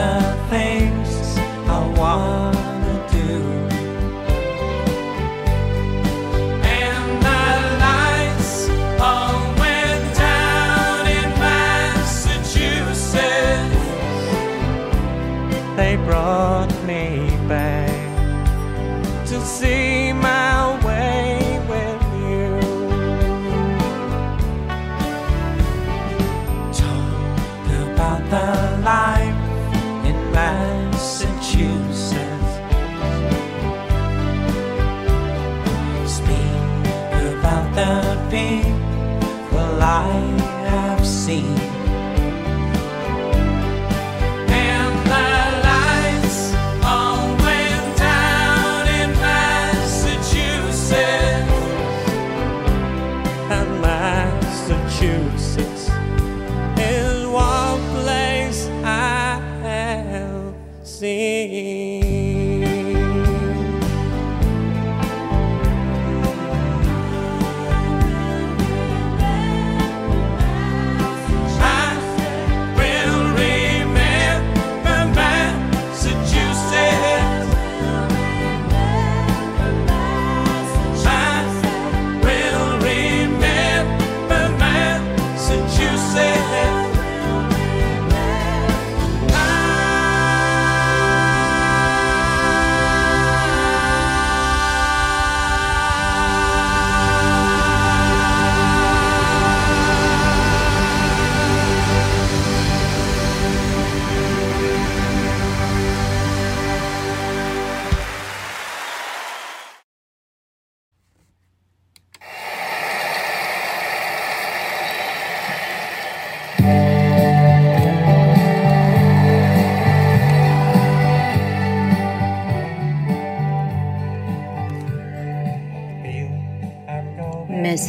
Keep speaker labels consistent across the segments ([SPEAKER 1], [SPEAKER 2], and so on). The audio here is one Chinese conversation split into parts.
[SPEAKER 1] Gotta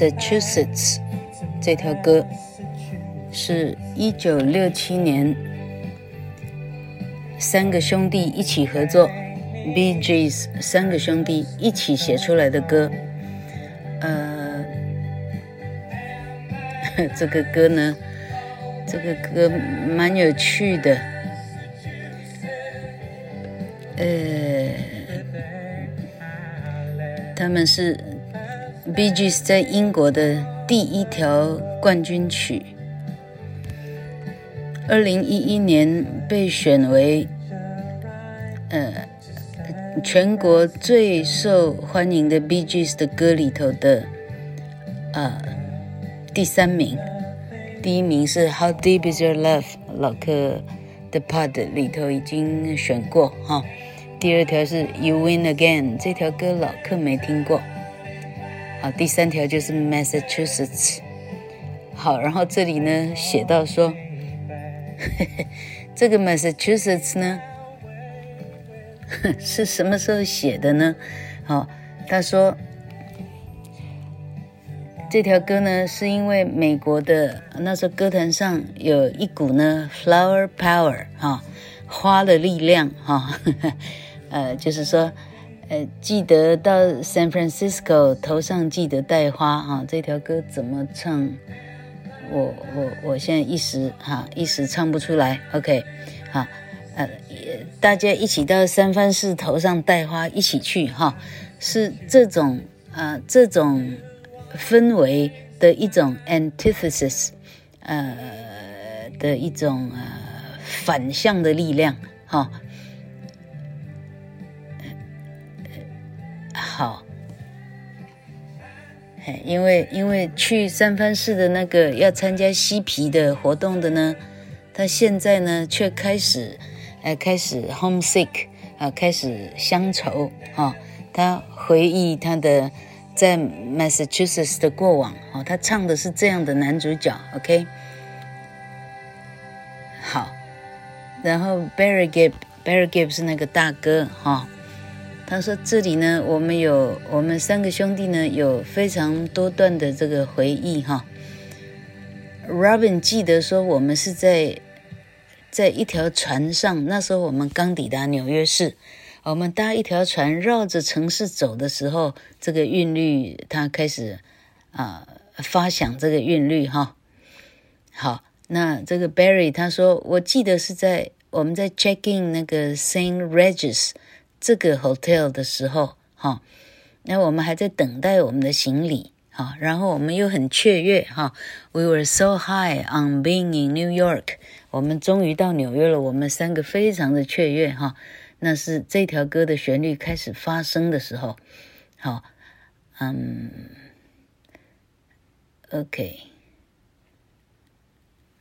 [SPEAKER 1] Massachusetts
[SPEAKER 2] 这条歌是一九六七年三个兄弟一起合作，Bee Gees 三个兄弟一起写出来的歌。呃，这个歌呢，这个歌蛮有趣的。呃，他们是。Bee Gees 在英国的第一条冠军曲，二零一一年被选为呃全国最受欢迎的 Bee Gees 的歌里头的呃第三名，第一名是 How Deep Is Your Love，老客的 Pod 里头已经选过哈，第二条是 You Win Again，这条歌老客没听过。好，第三条就是 Massachusetts。好，然后这里呢写到说，这个 Massachusetts 呢 是什么时候写的呢？好，他说这条歌呢是因为美国的那时候歌坛上有一股呢 Flower Power 哈，花的力量哈，呃，就是说。呃，记得到 San Francisco 头上记得戴花哈，这条歌怎么唱？我我我现在一时哈一时唱不出来。OK，好，呃，大家一起到三藩市头上戴花，一起去哈，是这种啊、呃、这种氛围的一种 antithesis，呃的一种呃反向的力量哈。因为因为去三藩市的那个要参加嬉皮的活动的呢，他现在呢却开始，呃，开始 homesick 啊，开始乡愁哈。他回忆他的在 Massachusetts 的过往，哦，他唱的是这样的男主角，OK。好，然后 Barry Gibb，Barry Gibb 是那个大哥哈。他说：“这里呢，我们有我们三个兄弟呢，有非常多段的这个回忆哈。Robin 记得说，我们是在在一条船上，那时候我们刚抵达纽约市，我们搭一条船绕着城市走的时候，这个韵律它开始啊发响这个韵律哈。好，那这个 Barry 他说，我记得是在我们在 check in 那个 Saint Regis 这个 hotel 的时候哈，那我们还在等待我们的行李。好，然后我们又很雀跃哈。We were so high on being in New York。我们终于到纽约了，我们三个非常的雀跃哈。那是这条歌的旋律开始发生的时候。好，嗯，OK，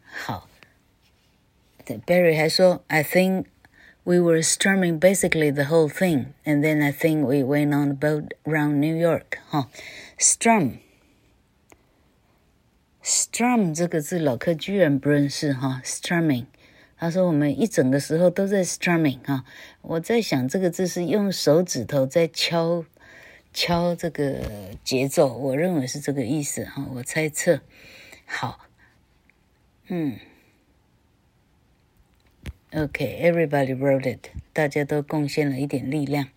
[SPEAKER 2] 好。，Barry 还说，I think we were strumming basically the whole thing, and then I think we went on a boat around New York。哈。Strum，strum 这个字老柯居然不认识哈，strumming。他说我们一整个时候都在 strumming 哈。我在想这个字是用手指头在敲敲这个节奏，我认为是这个意思哈，我猜测。好，嗯 ，OK，everybody wrote it，大家都贡献了一点力量。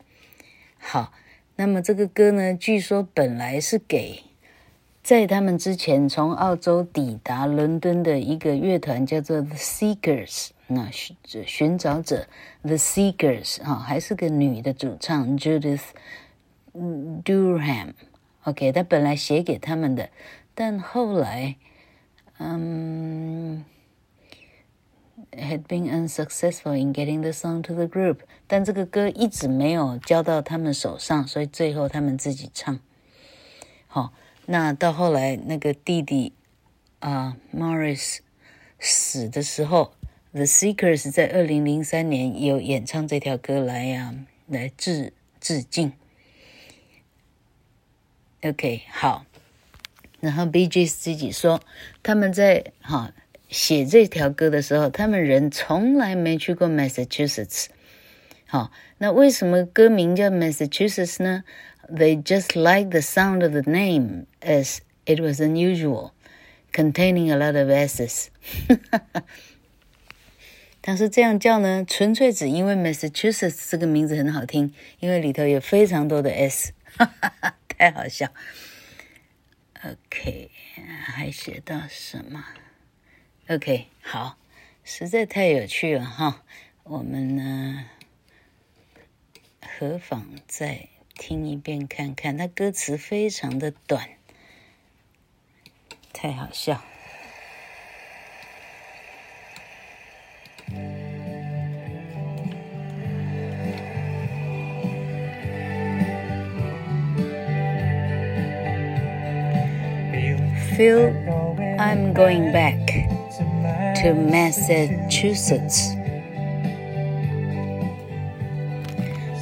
[SPEAKER 2] 好。那么这个歌呢，据说本来是给在他们之前从澳洲抵达伦敦的一个乐团，叫做 The Seekers，那寻寻找者 The Seekers 哈，还是个女的主唱 Judith Durham。OK，他本来写给他们的，但后来，嗯。Had been unsuccessful in getting the song to the group，但这个歌一直没有交到他们手上，所以最后他们自己唱。好，那到后来那个弟弟啊，Morris 死的时候，The Seekers 在二零零三年有演唱这条歌来呀，来致致敬。OK，好，然后 BGS 自己说他们在哈。写这条歌的时候，他们人从来没去过 Massachusetts。好，那为什么歌名叫 Massachusetts 呢？They just like the sound of the name as it was unusual, containing a lot of S's。但是这样叫呢，纯粹只因为 Massachusetts 这个名字很好听，因为里头有非常多的 S，哈哈太好笑。OK，还写到什么？OK，好，实在太有趣了哈！我们呢，何妨再听一遍看看？它歌词非常的短，太好笑。Feel I'm going back. To Massachusetts.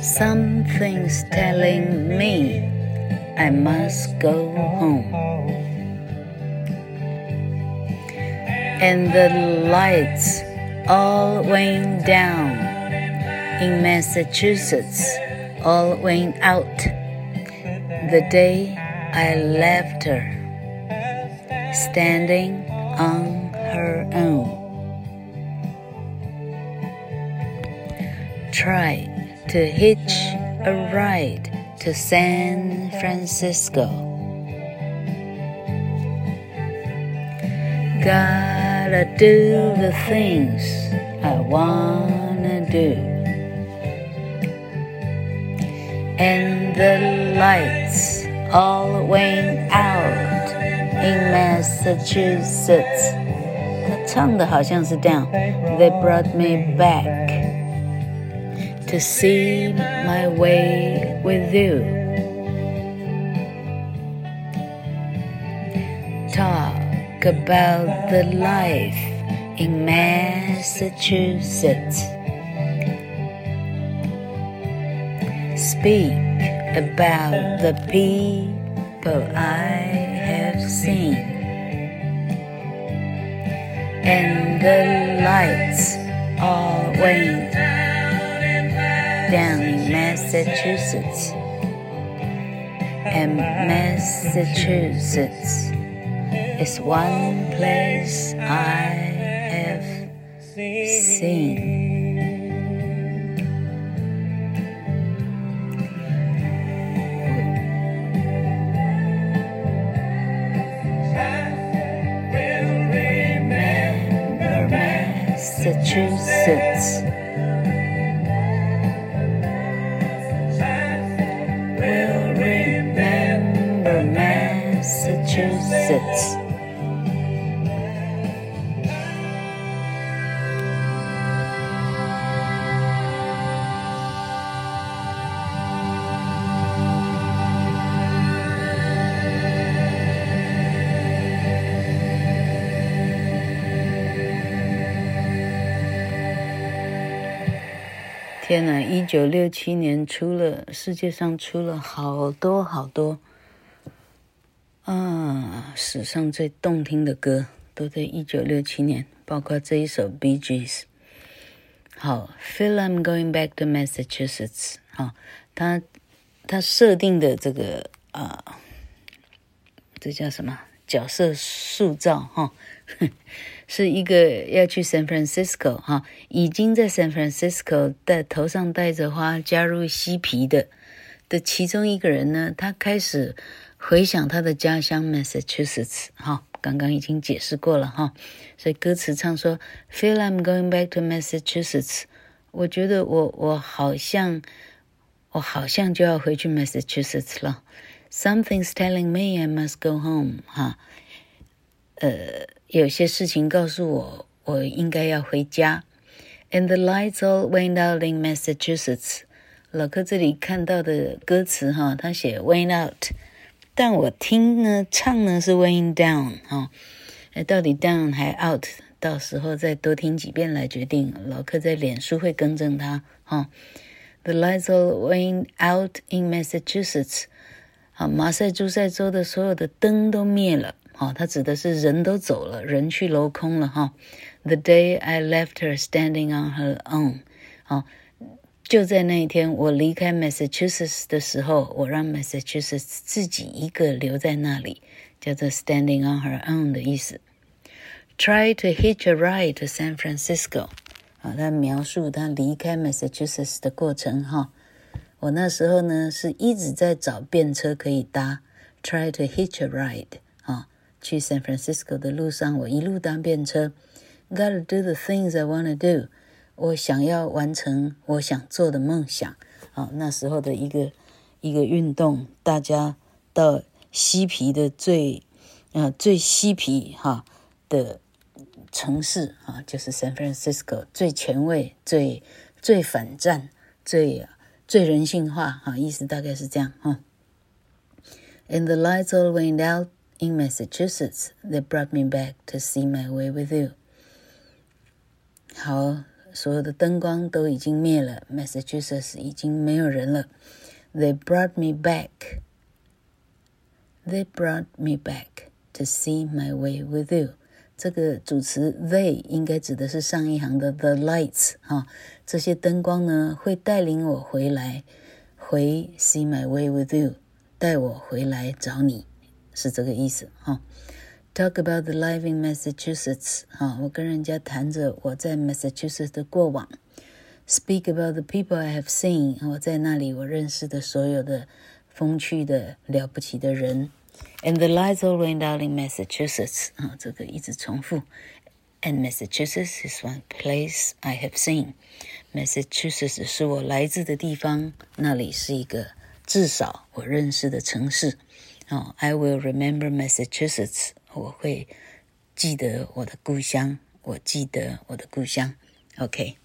[SPEAKER 2] Something's telling me I must go home. And the lights all went down in Massachusetts, all went out the day I left her, standing on own. Try to hitch a ride to San Francisco. Gotta do the things I wanna do. And the lights all went out in Massachusetts. 唱的好像是这样：They brought me back to see my way with you. Talk about the life in Massachusetts. Speak about the people I have seen and the lights all went down in Massachusetts. And Massachusetts is one place I have seen. Massachusetts. Will 天呐！一九六七年出了世界上出了好多好多啊，史上最动听的歌都在一九六七年，包括这一首《BGS》。好，Feel I'm going back to Massachusetts。好，他他设定的这个啊，这叫什么角色塑造哈？是一个要去 San Francisco 哈，已经在 San Francisco 戴头上戴着花加入嬉皮的的其中一个人呢，他开始回想他的家乡 Massachusetts 哈，刚刚已经解释过了哈，所以歌词唱说 Feel I'm going back to Massachusetts，我觉得我我好像我好像就要回去 Massachusetts 了，Something's telling me I must go home 哈，呃。有些事情告诉我，我应该要回家。And the lights all went out in Massachusetts。老柯这里看到的歌词哈，他写 went out，但我听呢唱呢是 went down 哈。哎，到底 down 还 out？到时候再多听几遍来决定。老柯在脸书会更正他哈。The lights all went out in Massachusetts。啊，马赛诸塞州的所有的灯都灭了。哦，他指的是人都走了，人去楼空了哈。The day I left her standing on her own，哦，就在那一天我离开 Massachusetts 的时候，我让 Massachusetts 自己一个留在那里，叫做 standing on her own 的意思。Try to hitch a ride to San Francisco，啊，他描述他离开 Massachusetts 的过程哈。我那时候呢是一直在找便车可以搭，try to hitch a ride 啊。去 San Francisco 的路上，我一路搭便车。Gotta do the things I wanna do。我想要完成我想做的梦想。啊，那时候的一个一个运动，大家到嬉皮的最啊最嬉皮哈的城市啊，就是 San Francisco，最前卫、最最反战、最最人性化啊，意思大概是这样哈。And the lights all went out。In Massachusetts, they brought me back to see my way with you. 好，所有的灯光都已经灭了，Massachusetts 已经没有人了。They brought me back. They brought me back to see my way with you. 这个主词 they 应该指的是上一行的 the lights 哈，这些灯光呢会带领我回来，回 see my way with you，带我回来找你。是这个意思哈。Talk about the life in Massachusetts 哈，我跟人家谈着我在 Massachusetts 的过往。Speak about the people I have seen，我在那里我认识的所有的风趣的了不起的人。And the lights all went out in Massachusetts 啊，这个一直重复。And Massachusetts is one place I have seen。Massachusetts 是我来自的地方，那里是一个至少我认识的城市。哦，I will remember Massachusetts。我会记得我的故乡，我记得我的故乡。OK，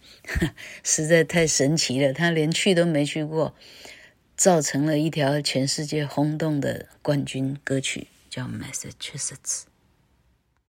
[SPEAKER 2] 实在太神奇了，他连去都没去过， 造成了一条全世界轰动的冠军歌曲，叫 Massachusetts。